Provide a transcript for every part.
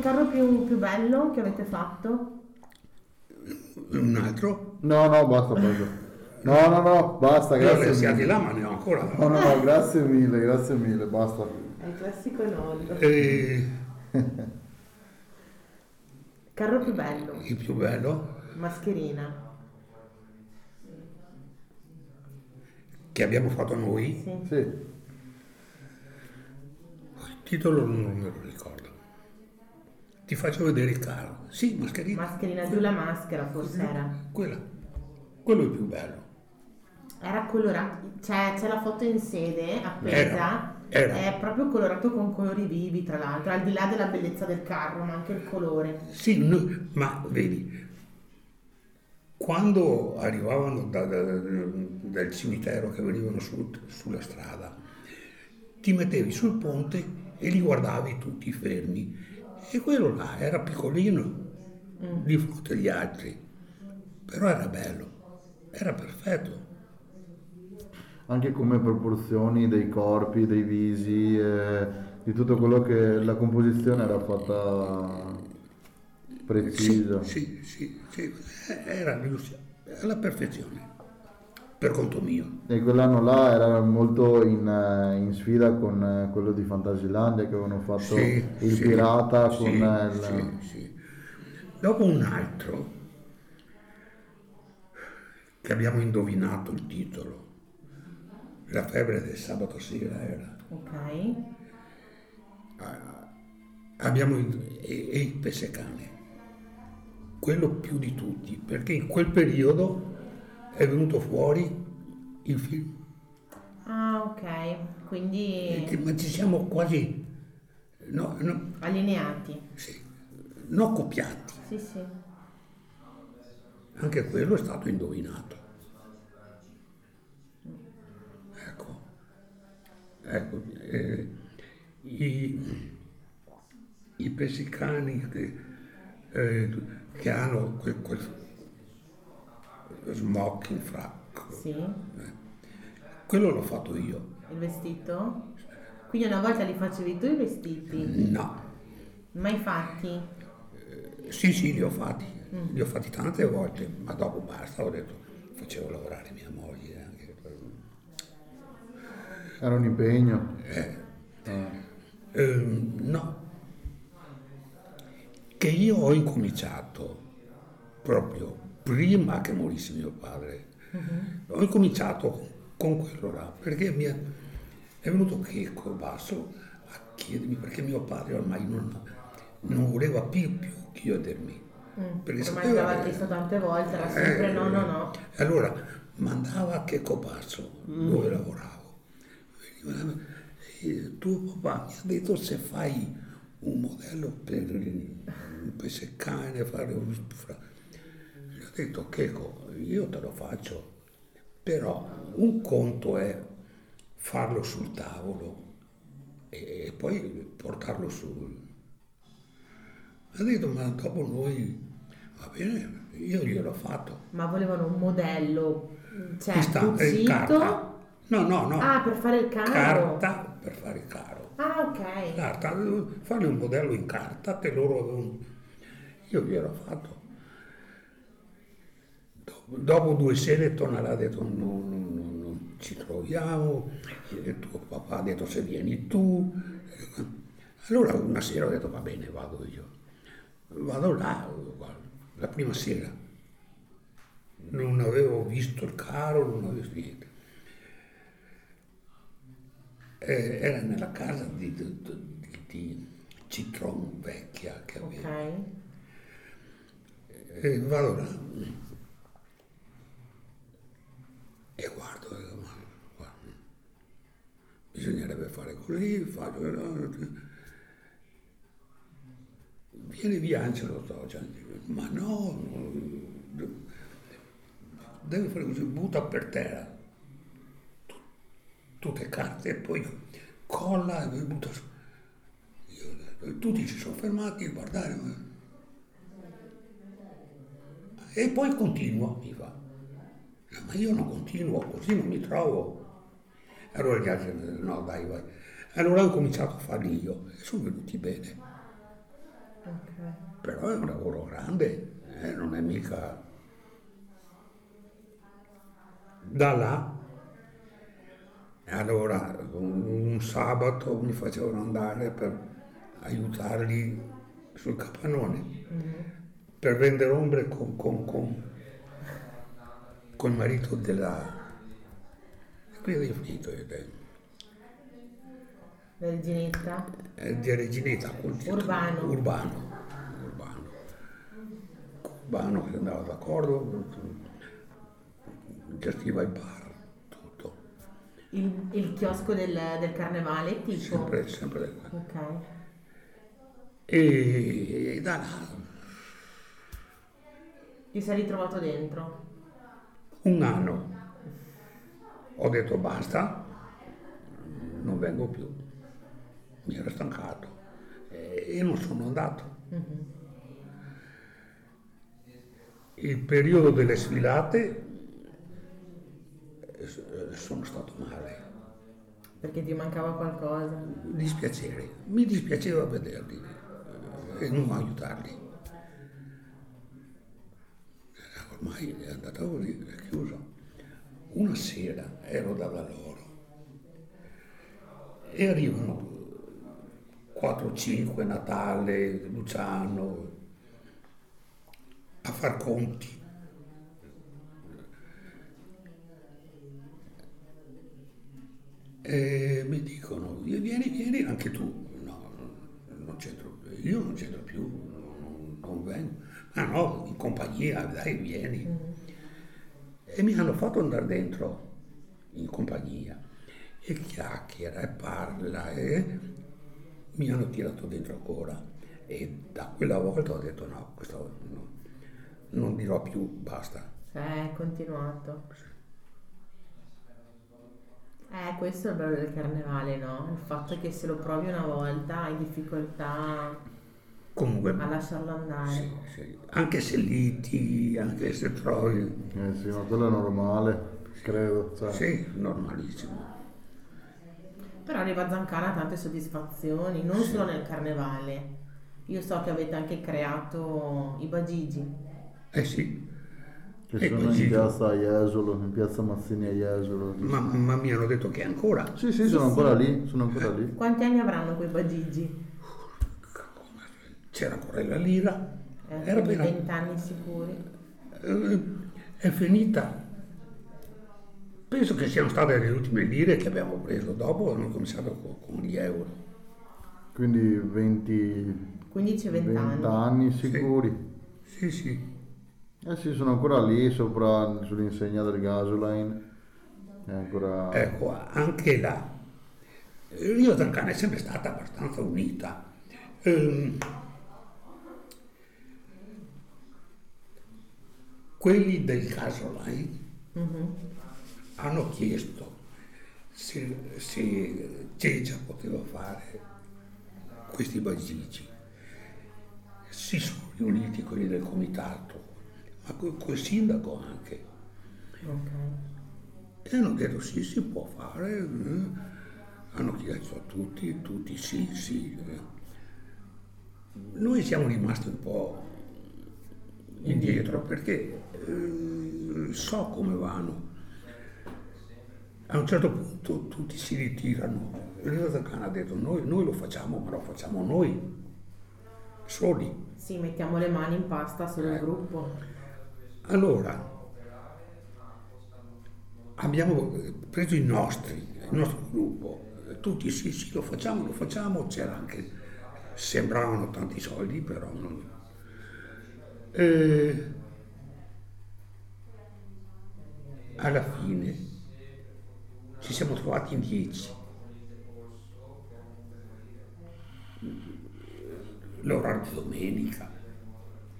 Carro più, più bello che avete fatto? Un altro? No, no, basta, basta. No, no, no, basta, grazie siamo mille. là, ma ne ho ancora. No, no, no, grazie mille, grazie mille, basta. È il classico nonno. E Carro più bello? il più bello Mascherina. che abbiamo fatto noi, Sì. Sì, il titolo non me lo ricordo. Ti faccio vedere il carro. Sì, mascherina. Mascherina giù la maschera forse era. Quella. Quello è il più bello. Era colorato, cioè c'è la foto in sede appesa, Era, era. è proprio colorato con colori vivi tra l'altro, al di là della bellezza del carro, ma anche il colore. Sì, no, ma vedi, quando arrivavano da- da- dal cimitero che venivano su- sulla strada, ti mettevi sul ponte e li guardavi tutti fermi. E quello là era piccolino di fronte agli altri, però era bello, era perfetto. anche come proporzioni dei corpi, dei visi, eh, di tutto quello che la composizione era fatta precisa. Sì, sì, sì, sì, era alla perfezione, per conto mio. E quell'anno là era molto in, eh, in sfida con eh, quello di Fantasilandia che avevano fatto Sì, il sì, pirata sì, con eh, il... sì, sì. Dopo un altro che abbiamo indovinato il titolo, La febbre del sabato sera era. Ok. Abbiamo il, e, e il Pesecane, quello più di tutti, perché in quel periodo è venuto fuori il film, Ah, ok. Quindi che- ma ci siamo quasi, no, no, allineati. sì, no copiati. Sì, sì. Anche quello è stato indovinato. Ecco, ecco eh, i, i pesicani che, eh, che hanno quel, quel smoking frac, Sì. quello l'ho fatto io. Il vestito? Quindi una volta li facevi tu i vestiti? No, Mai fatti? sì sì li ho fatti, li ho fatti tante volte, ma dopo basta, ho detto, facevo lavorare mia moglie anche per... Era un impegno. Ehm, no, che io ho incominciato proprio prima che morisse mio padre, ho incominciato con quello là, perché mi è, è venuto Checco Basso a chiedermi, perché mio padre ormai non, non voleva più, più chiedermi. Perché Ormai sapeva l'aveva che- chiesto tante volte, era sempre eh, no, no, no. e Allora mandava a Checco Basso dove lavoravo. Veniva, e tuo papà mi ha detto se fai un modello per il pescane, fare un ho detto Checco, io te lo faccio, però un conto è farlo sul tavolo e poi portarlo su. Ha detto ma dopo noi va bene, io gliel'ho fatto. Ma volevano un modello, cioè Qui sta, eh, cucito. carta. No, no, no. Ah, per fare il caro. Carta per fare il caro. Ah, ok. Carta, fargli un modello in carta che loro avevano. Io gliel'ho fatto. Dopo, due sere torna là e ha detto no, no, no, non ci troviamo. E tuo papà ha detto se vieni tu. Allora una sera ho detto va bene, vado io. Vado là, la prima sera. Non avevo visto il caro, non avevo visto niente. Eh, era nella casa di, di, di- di Citron vecchia che avevo. Ok. E vado là e guardo, dico, ma guarda, bisognerebbe fare così, faccio... Vieni via Angelo Togia, ma no, deve fare così, butta per terra tu- tutte carte e poi colla e butta su. Tutti si sono fermati a guardare. e poi continuo, mi fa. "No, Ma io non continuo, così non mi trovo. Allora gli altri, no dai, vai. Allora ho cominciato a farli io e sono venuti bene. Ok. Però è un lavoro grande, eh, non è mica... Da là, allora un, sabato mi facevano andare per aiutarli sul capannone, per vendere ombre con, con, con, con il marito della... E qui avevo finito io, La reginetta? eh, di Reginetta. col Urbano. Urbano. Urbano. Urbano che andava d'accordo, gestiva il bar, tutto. Il, il chiosco del, del carnevale, tipo? Sempre, sempre. Ok. E, e da là Ti sei ritrovato dentro? Un anno ho detto basta, non vengo più. Mi ero stancato e non sono andato. Il periodo delle sfilate eh, sono stato male, Perché ti mancava qualcosa? dispiacere, mi dispiaceva vederli eh, e non aiutarli. Ormai è andata così, è chiuso. Una sera ero da da loro e arrivano 4-5 Natale, Luciano, a far conti. E mi dicono, vieni, vieni anche tu. No, non c'entro, io non c'entro più, non, non vengo. Ah no, in compagnia, dai, vieni. E mi hanno fatto andare dentro in compagnia e chiacchiera e parla e mi hanno tirato dentro ancora. E da quella volta ho detto no, questo no, non dirò più, basta. Eh, è continuato. Eh, questo è il bello del carnevale, no? Il fatto che se lo provi una volta hai difficoltà Comunque, a lasciarlo andare. sì, sì, anche se liti, anche se trovi, Eh sì, ma quello è normale, credo. Cioè. sì, normalissimo. Però arriva Zancana tante soddisfazioni, non solo nel carnevale. Io so che avete anche creato i bagigi. Eh sì, Che E sono in piazza a Jesolo, in piazza Mazzini a Jesolo. ma, ma mi hanno detto che ancora Sì, sì, sono ancora lì, sono ancora lì. Quanti anni avranno quei bagigi? C'era ancora la lira, Eh, era quindi appena, 20 anni sicuri. eh, è finita. Penso che siano state le ultime lire che abbiamo preso dopo, hanno cominciato con, con gli euro. Quindi 20, 15-20 20 anni. anni sicuri. Sì, sì, Eh sì, sono ancora lì sopra sull'insegna del gasoline. È ancora... ecco, anche là. Rio Zancana è sempre stata abbastanza unita. Ehm, quelli del Casoline hanno chiesto se, se Ceggia poteva fare questi bagigi. Si sono riuniti quelli del comitato, ma col, col sindaco anche. Ok. E hanno detto sì, si può fare. eh. Hanno chiesto a tutti, tutti sì, sì. eh. Noi siamo rimasti un po' indietro perché eh, so come vanno. A un certo punto tutti si ritirano. Rio Zaccana ha detto noi, noi lo facciamo, ma lo facciamo noi, soli. Sì, mettiamo le mani in pasta solo Eh. il gruppo. Allora, abbiamo preso i nostri, il nostro gruppo, tutti sì, sì, lo facciamo, lo facciamo, c'era anche, sembravano tanti soldi, però non... Eh, alla fine ci siamo trovati in dieci. L'orario di domenica,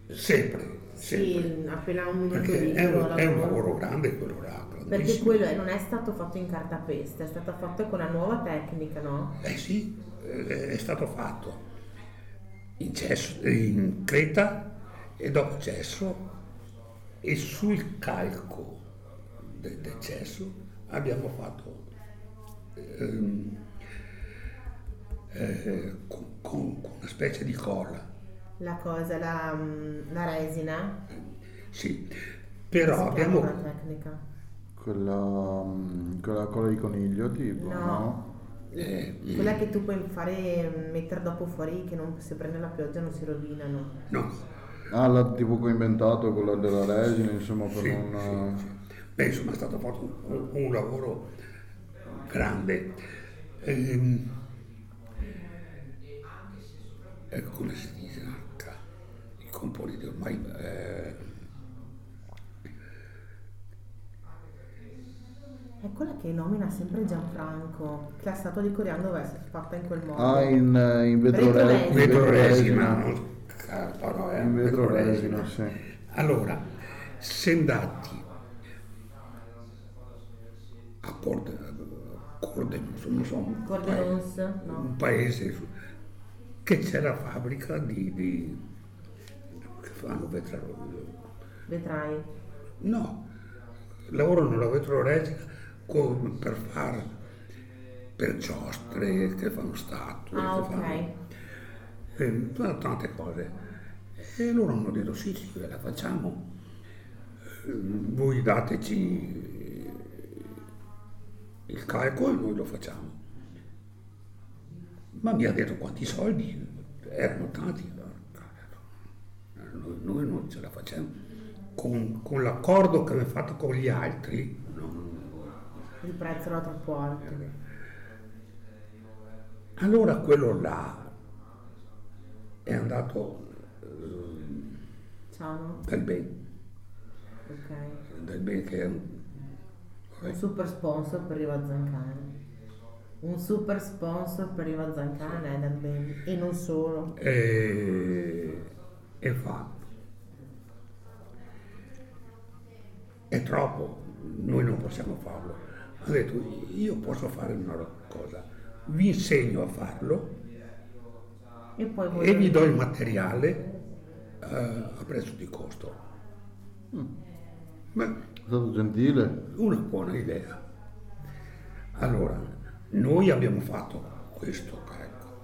sempre, sempre. Sì, appena un minuto di è un, è un lavoro. grande quello là, Perché quello non è stato fatto in cartapesta, è stato fatto con la nuova tecnica, no? Eh sì, eh, è stato fatto in, cesso- in creta e dopo cesso e sul calco de- del cesso abbiamo fatto ehm, eh, con, con- con una specie di colla la cosa, la, mm, la resina. Sì, Si però abbiamo... una tecnica. Quella, mm, quella colla di coniglio tipo, No. no? eh, Quella che tu puoi fare, mettere dopo fuori che non, se prende la pioggia non si rovinano. no, Ah, l'ha tipo coinventato quella della resina, insomma, per Sì, non... sì, sì. Beh, insomma è stato fatto un, un lavoro grande. Ehm, e come si dice? H, I componenti ormai... eh, È quella che nomina sempre Gianfranco, che la statua di Coriano deve essere fatta in quel modo. Ah, in, eh, in vetro, Vetro carta, no, eh, In vetro resina, sì. Allora, se andati a Porte, Cordenus, non so, un Cordenus, paese- no. un paese che c'è la fabbrica di, di- che fanno vetro, Vedrai. no, lavorano la vetroresina per fare per giostre, che fanno statue, Ah, che ok. fanno eh, tante cose. E loro hanno detto sì, sì, ve la facciamo, Eh, voi dateci il calcolo e noi lo facciamo. Ma mi ha detto quanti soldi, erano tanti, Eh, noi, noi non ce la facciamo. Con, con l'accordo che aveva fatto con gli altri, non, Il prezzo era troppo alto. Allora quello là è andato Ciao. dal ben, Ok. dal ben che è un... Un super sponsor per Riva Zancani. Un super sponsor per Riva Zancani è dal bene. E non solo. e, e fa. È troppo, noi non possiamo farlo. Ha detto io posso fare una cosa, vi insegno a farlo E poi voi... e vi do il materiale eh, a prezzo di costo. Beh, È stato gentile. una buona idea. Allora, noi abbiamo fatto questo calcolo.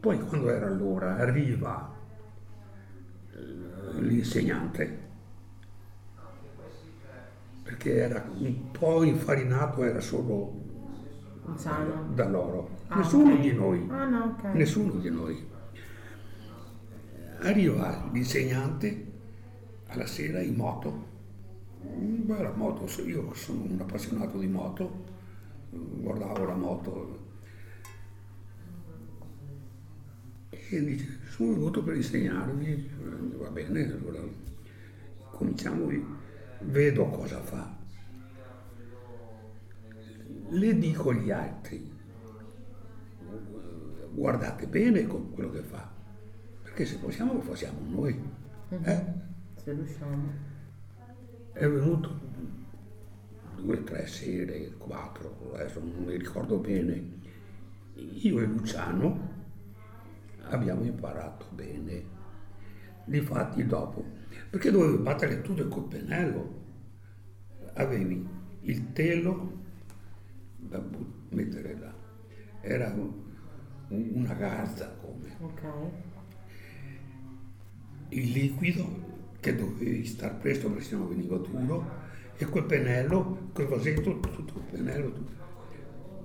Poi quando era l'ora arriva eh, l'insegnante, perché era un po' infarinato, era solo Ciano. da loro. Ah, Nessuno ok. di noi. Ah no, ok. Nessuno di noi. Arriva l'insegnante alla sera in moto. Beh, la moto, io sono un appassionato di moto, guardavo la moto e dice, sono venuto per insegnarvi, va bene, allora cominciamo, vedo cosa fa. Le dico agli altri, guardate bene con quello che fa, perché se possiamo lo facciamo noi. eh? Se riusciamo. È venuto due, tre sere, quattro, adesso non mi ricordo bene. Io e Luciano abbiamo imparato bene. Difatti dopo, perché dovevi battere tutto col pennello. Avevi il telo da but- mettere là. Era un- una garza come Ok. il liquido che dovevi star presto perché sennò veniva duro e quel pennello, quel vasetto, tutto il pennello, tutto.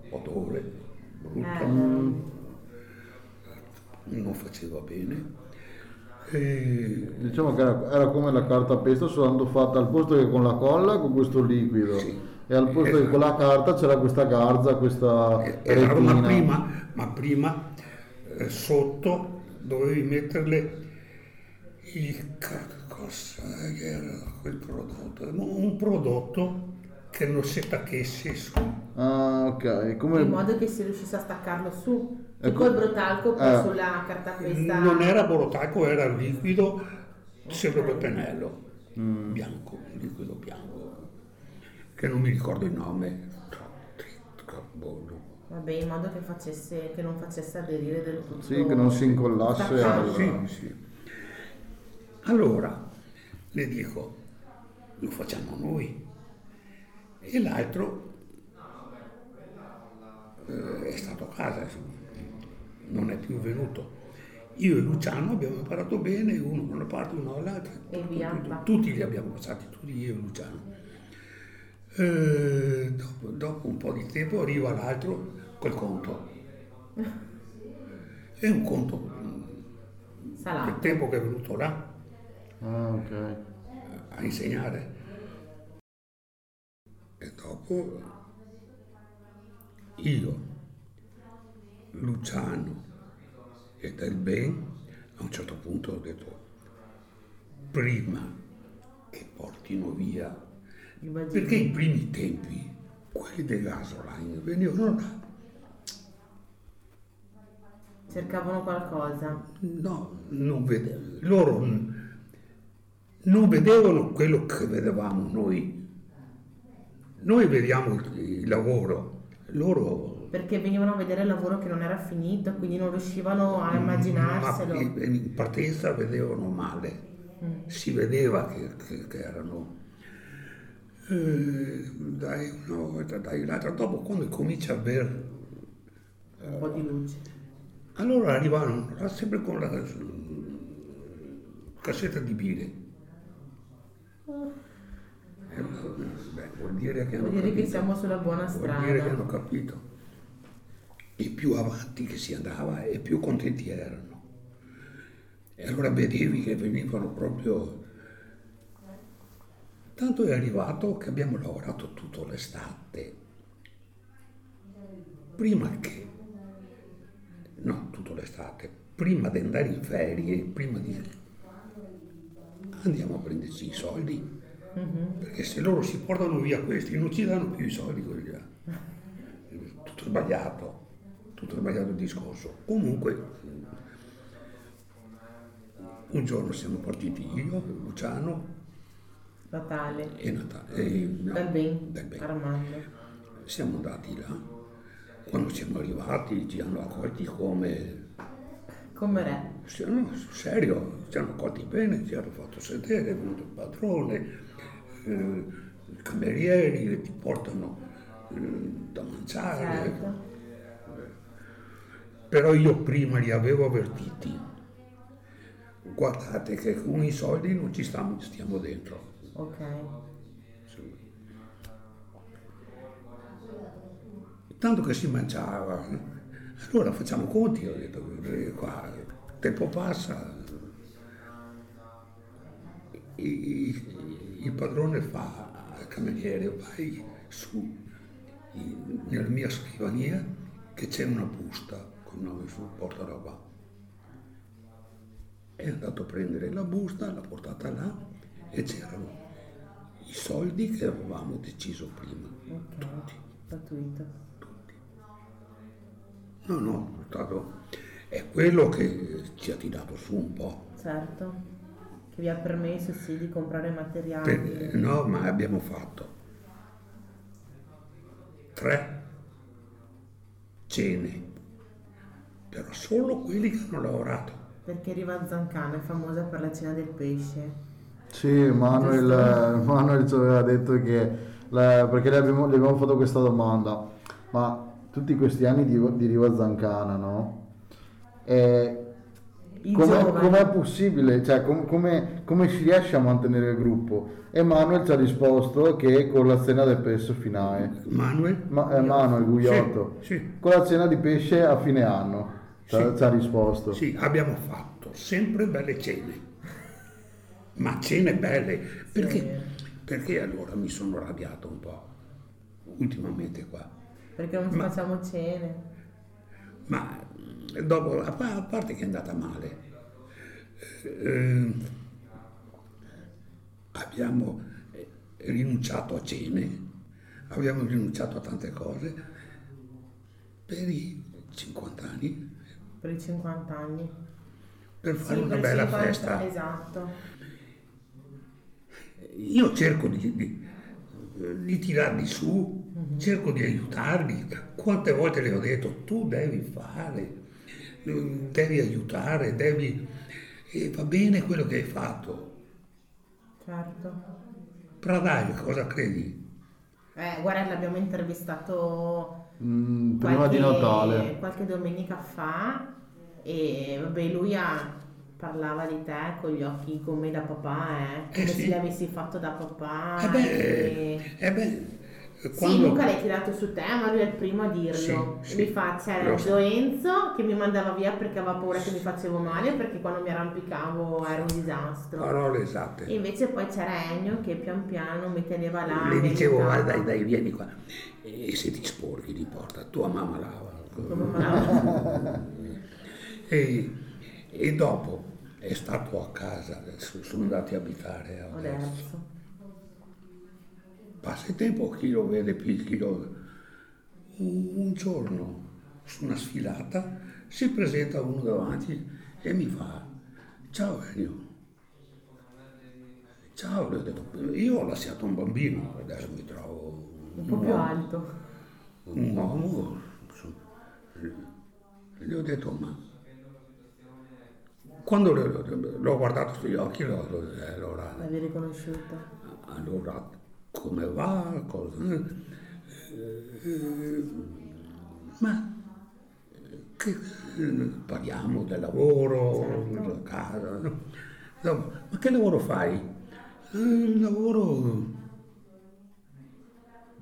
odore, brutto, Eh, non faceva bene. E Diciamo che era, era come la carta pesta, solo fatta al posto che con la colla, con questo liquido. Sì. E al posto che con la carta c'era questa garza, questa era retina. ma prima, ma prima eh, sotto dovevi metterle il cosa che era quel prodotto? Un prodotto che non si attaccasse su. Ah, ok. Come... in modo che si riuscisse a staccarlo su. Ecco. Tipo il brotalco poi Eh. sulla carta pesta. Non era borotaco, era liquido, sempre quel pennello, bianco, liquido bianco, che non mi ricordo il nome. Vabbè, in modo che, facesse, che non facesse aderire del tutto. Sì, che non si incollasse al- Sì, sì. Allora, le dico, lo facciamo noi. E l'altro eh, è stato a casa, non è più venuto. Io e Luciano abbiamo imparato bene, uno da una parte, uno dall'altra. E via. Tutti, tutti li abbiamo passati, tutti io e Luciano. Eh, dopo, dopo un po' di tempo arriva l'altro col conto. È un conto del Salato. tempo che è venuto là Ah, ok. a insegnare. E dopo io, Luciano e Del Ben, a un certo punto ho detto, prima che portino via, Immagino. perché i primi tempi, quelli del gasoline, venivano là, Cercavano qualcosa. no, non vedevano, loro non vedevano quello che vedevamo noi. Noi vediamo il, lavoro, loro Perché venivano a vedere il lavoro che non era finito, quindi non riuscivano a immaginarselo. Ma in in partenza vedevano male, Mm. si vedeva che, che- che erano eh, dai una volta, dai l'altra, dopo quando comincia a avere, Un po' di luce. allora arrivavano là sempre con la cassetta di bile. Eh, beh, vuol dire che Vuol dire che siamo sulla buona Vuol dire che strada. hanno capito. E più avanti che si andava e più contenti erano. E allora vedevi che venivano proprio... Tanto è arrivato che abbiamo lavorato tutta l'estate. Prima che... No, tutta l'estate. Prima di andare in ferie, prima di... Andiamo a prenderci i soldi. Perché se loro si portano via questi non ci danno più i soldi quelli là. Tutto sbagliato, tutto sbagliato il discorso. Comunque, un giorno siamo partiti io, Luciano Natale. e Natale. e- no, Dal ben. Dal Ben. Armando. Siamo andati là. Quando siamo arrivati ci hanno accolti come... Come re. No, sul serio, ci hanno accolti bene, ci hanno fatto sedere, è venuto il padrone, eh, i camerieri che ti portano eh, da mangiare. Certo. Però io prima li avevo avvertiti. Guardate che con i soldi non ci stiamo, stiamo dentro. Ok. Tanto che si mangiava. Allora facciamo conti, ho detto, eh, qua, tempo passa. Il padrone fa al cameriere, vai su nella mia scrivania che c'è una busta con il nome su, portala qua. È andato a prendere la busta, l'ha portata là e c'erano i soldi che avevamo deciso prima. Ok. Gratuito. No, no, è stato, è quello che ci ha tirato su un po'. Certo. Che vi ha permesso sì di comprare materiali. Per- no, ma abbiamo fatto tre cene, però solo quelli che hanno lavorato. Perché Riva Zancana è famosa per la cena del pesce. Sì, Manuel, Manuel ci aveva detto che, la- perché le abbiamo, le abbiamo fatto questa domanda, ma tutti questi anni di, di Riva Zancana, no? E giovani. com'è possibile, cioè com- come, come si riesce a mantenere il gruppo? E Manuel ci ha risposto che con la cena del pesce finale. Manuel? Ma, eh, Manuel Guiotto, Sì, sì. con la cena di pesce a fine anno, ci ha, Sì. ci ha risposto. Sì, abbiamo fatto sempre belle cene, ma cene belle. Perché, perché allora mi sono arrabbiato un po' ultimamente qua. Perché non Ma- facciamo cene. Ma dopo, a pa- a parte che è andata male, eh, abbiamo eh, rinunciato a cene, abbiamo rinunciato a tante cose per i 50 anni, Per i 50 anni. per fare Sì, una per bella 50 festa. Esatto. Io cerco di, di, di tirarli su, cerco di aiutarli. Quante volte le ho detto, tu devi fare, devi aiutare, devi... E va bene quello che hai fatto. Certo. Pradai, cosa credi? Eh, guarda, l'abbiamo intervistato Mm, prima qualche, di Natale. qualche domenica fa E vabbè, lui ha- parlava di te con gli occhi come da papà, eh, come Eh, se sì. li avessi fatto da papà. Eh beh, e- eh beh, Sì, quando... Luca l'hai tirato su te, ma lui è il primo a dirlo. Sì, sì, mi fa, c'era lo so. Enzo che mi mandava via perché aveva paura che mi facevo male, perché quando mi arrampicavo era un disastro. Parole esatte. E invece poi c'era Ennio che pian piano mi teneva là. Le dicevo, vai, dai, dai, vieni qua. E se ti sporchi ti porta, tua mamma lava. Come parlava. E, e dopo è stato a casa, adesso sono andati a abitare adesso. Adesso. Passa il tempo, chi lo vede più, chi lo... Un, giorno, su una sfilata, si presenta uno davanti e mi fa, ciao Ennio. Ciao, le ho detto, io ho lasciato un bambino, adesso mi trovo Un po' più uomo." alto. un uomo, insomma, gli ho detto ma quando l'ho, guardato sugli occhi l'ho, eh, allora, L'avevi riconosciuto. allora come va cosa eh, ma che, parliamo del lavoro della casa no? No, ma che lavoro fai? "Eh, il lavoro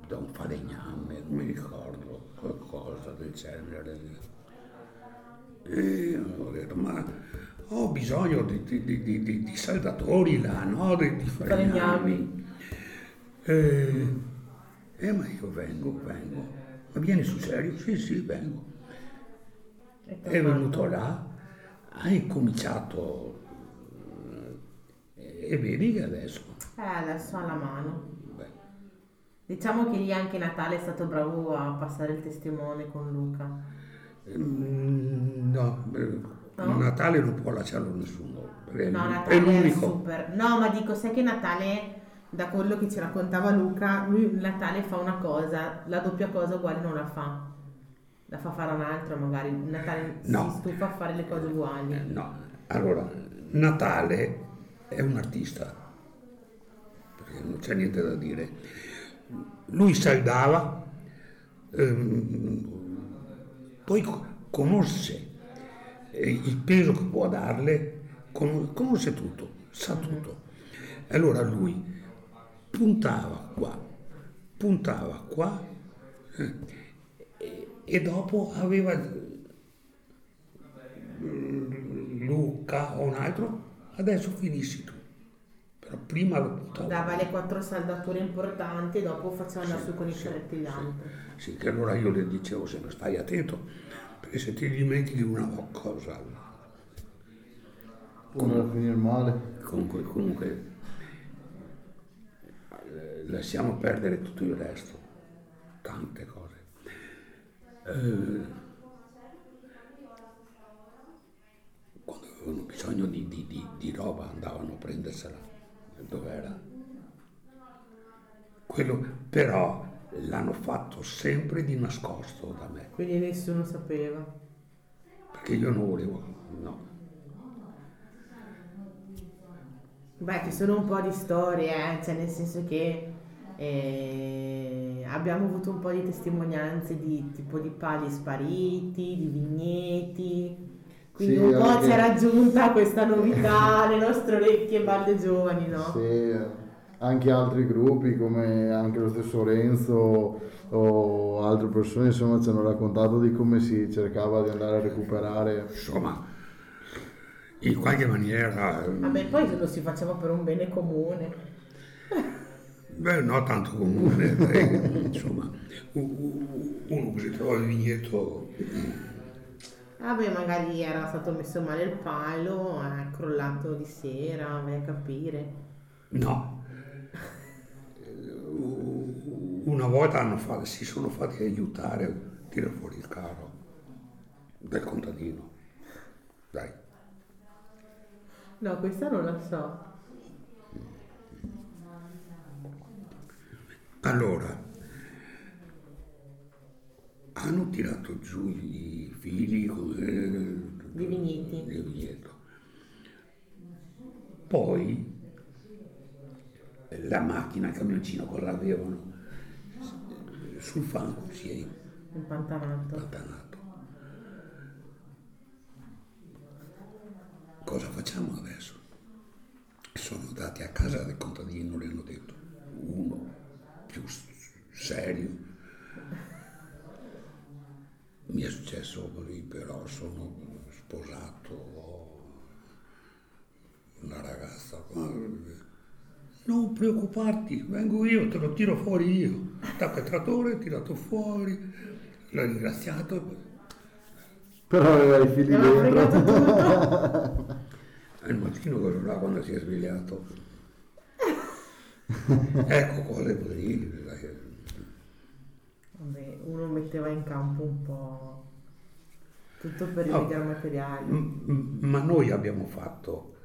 da un falegname, non mi ricordo, qualcosa del genere. E ho detto, ma ho bisogno di, di- di- di- saldatori là, no? Di, di falegnami. E, eh, ma io vengo, vengo. Ma vieni sul serio? Sì, sì, vengo. È venuto là, hai cominciato eh, e vedi che adesso, Eh, adesso ha la mano. beh, Diciamo che lì anche Natale è stato bravo a passare il testimone con Luca. Mm, No, eh, No? Natale non può lasciarlo nessuno. È, No, è Natale è, l'unico. super. No, ma dico, sai che Natale, da quello che ci raccontava Luca, lui Natale fa una cosa, la doppia cosa uguale non la fa. La fa fare un altro, magari. Natale No. si stufa a fare le cose uguali. Eh, No, allora, Natale è un artista, perché non c'è niente da dire. Lui saldava, ehm, poi co- conosce il peso che può darle, con- conosce tutto, sa tutto. Allora lui puntava qua, puntava qua eh, e, dopo aveva Luca o un altro, adesso finisci tu. Però prima lo puntavo. Dava le quattro saldature importanti e dopo faceva andare su con i gli altri. Sì, che allora io le dicevo sempre stai attento, perché se ti dimentichi una cosa, Come a finire male. comunque, comunque eh, lasciamo perdere tutto il resto, tante cose. Eh, quando avevano bisogno di, di- di- di roba andavano a prendersela, dov'era? Quello, però l'hanno fatto sempre di nascosto da me, Quindi nessuno sapeva. perché io non volevo, no. Beh, ci sono un po' di storie, eh, cioè nel senso che eh, abbiamo avuto un po' di testimonianze di tipo di pali spariti, di vigneti, quindi Sì, un po' anche- ci è raggiunta questa novità alle nostre orecchie bande giovani, no? Sì, anche altri gruppi come anche lo stesso Renzo o altre persone insomma ci hanno raccontato di come si cercava di andare a recuperare. Insomma, in qualche maniera, eh, Vabbè, poi lo si faceva per un bene comune. beh, no tanto comune, dai, insomma, u- u- uno che si trova il vigneto, Vabbè, magari era stato messo male il palo, è crollato di sera, vai a capire. no. Una volta hanno fatto- si sono fatti aiutare a tirare fuori il carro del contadino. Dai, No, questa non la so. allora, hanno tirato giù i fili come Di vigneti. di vigneto. Poi la macchina, il camioncino, cosa avevano sul fango si è Impantanato. impantanato. cosa facciamo adesso? Sono andati a casa del contadino e le hanno detto, uno più serio. Mi è successo così, però sono sposato, ho una ragazza qua. Non preoccuparti, vengo io, te lo tiro fuori io. Attacca il trattore, tirato fuori, l'ho ringraziato. Però aveva i figli fregato dentro. il mattino quello là quando si è svegliato. ecco cose così. dai. Vabbè, uno metteva in campo un po' tutto per No. rimediare al materiale. M- m- Ma noi abbiamo fatto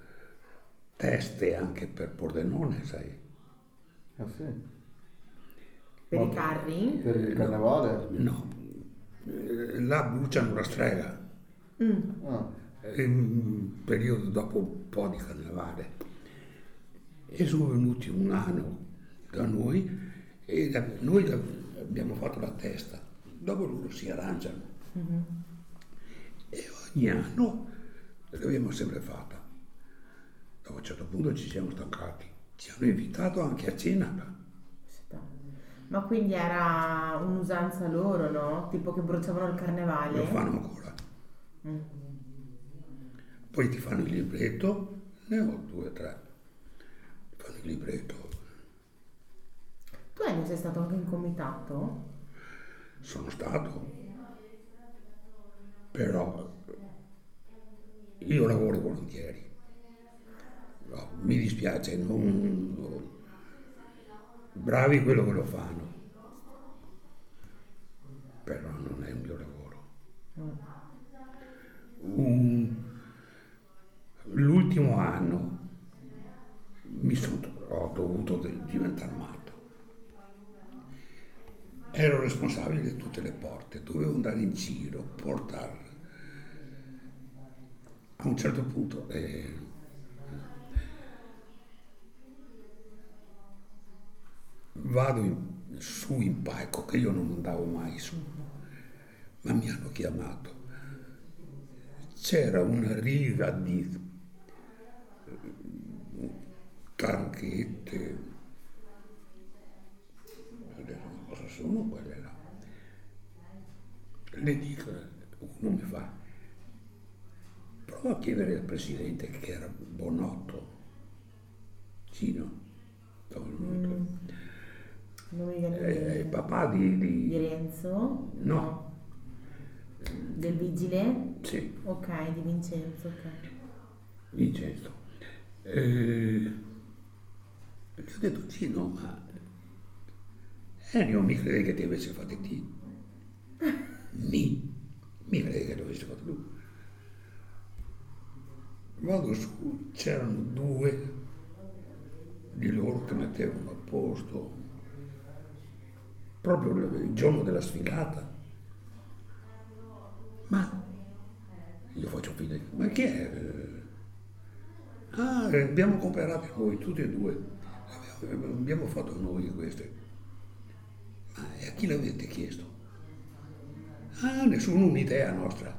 teste anche per Pordenone, sai? Ah, sì. Per i carri? Per il carnevale? No, Eh, là bruciano la strega. Mm. Ah. Un periodo dopo un po' di carnevale. E sono venuti un anno da noi e da- noi da- abbiamo fatto la testa. Dopo loro si arrangiano. E ogni anno l'abbiamo sempre fatta. Dopo a un certo punto ci siamo stancati. Ci hanno invitato anche a cena. Ma quindi era un'usanza loro, no? Tipo che bruciavano il carnevale? Lo fanno ancora. Mm. Poi ti fanno il libretto, ne ho due o tre. Ti fanno il libretto. Tu Ennio sei stato anche in comitato? Sono stato, però io lavoro volentieri. No, mi dispiace, non, no. bravi quello che lo fanno, però non è il mio lavoro. Un- l'ultimo anno sono, ho dovuto diventare matto. Ero responsabile di tutte le porte, dovevo andare in giro, portare. A un certo punto eh, vado in- su in palco, che io non andavo mai su, ma mi hanno chiamato. C'era una riga di eh, targhette, cosa sono quelle là? Le dico, uno mi fa, prova a chiedere al presidente che era Bonotto, Cino, Bonotto. Il mente. papà di, Di di- Renzo? No. Del vigile? sì, Ok, di Vincenzo, ok. Vincenzo. Eh, gli ho detto Cino, ma Ennio mi crede che ti avesse fatto te. Mi, mi crede che lo avesse fatto lui. Vado su, c'erano due di loro che mettevano a posto proprio il giorno della sfilata. Ma io faccio finta, ma chi è? Ah, abbiamo comprato noi tutti e due, abbiamo, fatto noi queste. Ma a chi l'avete chiesto? Ah, nessuno un'idea nostra.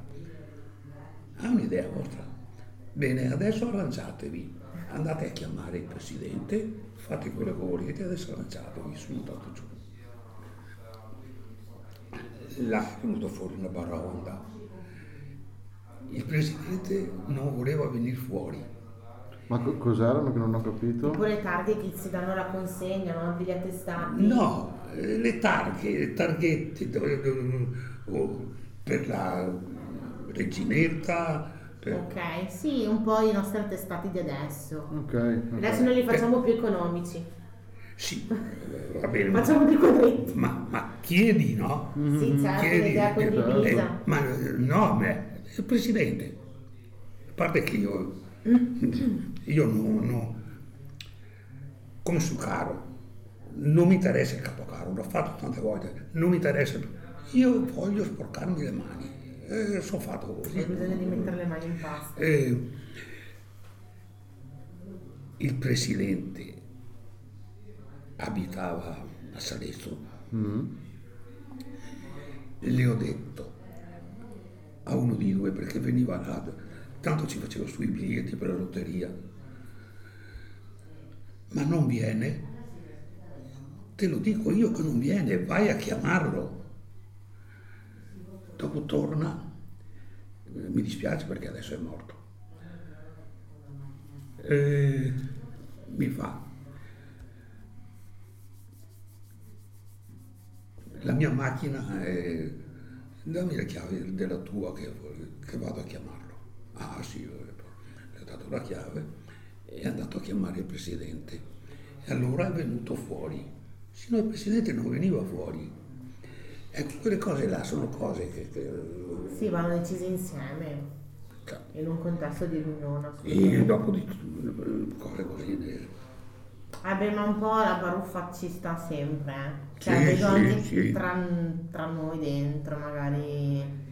Ha un'idea vostra. Bene, adesso arrangiatevi. Andate a chiamare il presidente, fate quello che volete, adesso arrangiatevi, sono andato giù. Là è venuto fuori una baraonda. Il presidente non voleva venire fuori. Ma co- cos'erano che non ho capito? Oppure targhe che si danno la consegna, no? Degli attestati? No, eh, le targhe, le targhette dove- dove- oh, per la reginetta, per- Ok, sì, un po' i nostri attestati di adesso. Ok. Adesso noi li facciamo più economici. Sì, eh, va bene, Facciamo dei quadretti. ma, ma chiedi, no? Sì, certo, Chiedi, l'idea condivisa. eh, ma no, beh, il presidente, a parte che io, io non, non- come sul carro, non mi interessa il capocaro, l'ho fatto tante volte, non mi interessa, io voglio sporcarmi le mani, eh, sono fatto così. C'è bisogno di mettere le mani in pasta. Eh, il presidente abitava a Salezzo. Le ho detto a uno di due perché veniva là tanto ci facevo sui biglietti per la lotteria, ma non viene, te lo dico io che non viene, vai a chiamarlo. Dopo torna, mi dispiace perché adesso è morto. E mi fa, la mia macchina è, dammi le chiavi della tua che, che vado a chiamarlo. Ah sì, le ho dato la chiave e è andato a chiamare il presidente. E allora è venuto fuori. Se no il presidente non veniva fuori. Ecco, quelle cose là sono cose che... che Sì, vanno decise insieme, in un contesto di riunione. e dopo di cose così... eh, Eh beh, ma un po' la baruffa ci sta sempre, eh. Cioè, Sì, vedo sì, anche sì. Tra, tra noi dentro, magari.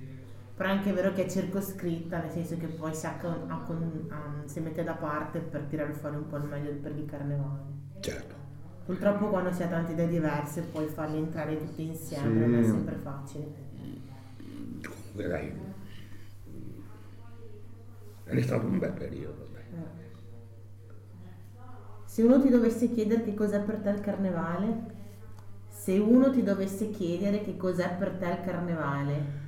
Però è anche vero che è circoscritta, nel senso che poi si, accon- accon- um, si mette da parte per tirare fuori un po' il meglio per il carnevale. certo. Purtroppo quando si ha tante idee diverse poi farle entrare tutte insieme non è sempre facile. Comunque dai, è stato un bel periodo. dai. Se uno ti dovesse chiedere che cos'è per te il carnevale, se uno ti dovesse chiedere che cos'è per te il carnevale,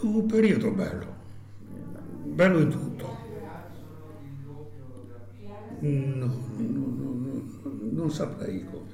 Un periodo bello, bello in tutto. No, no, no, no, non saprei come.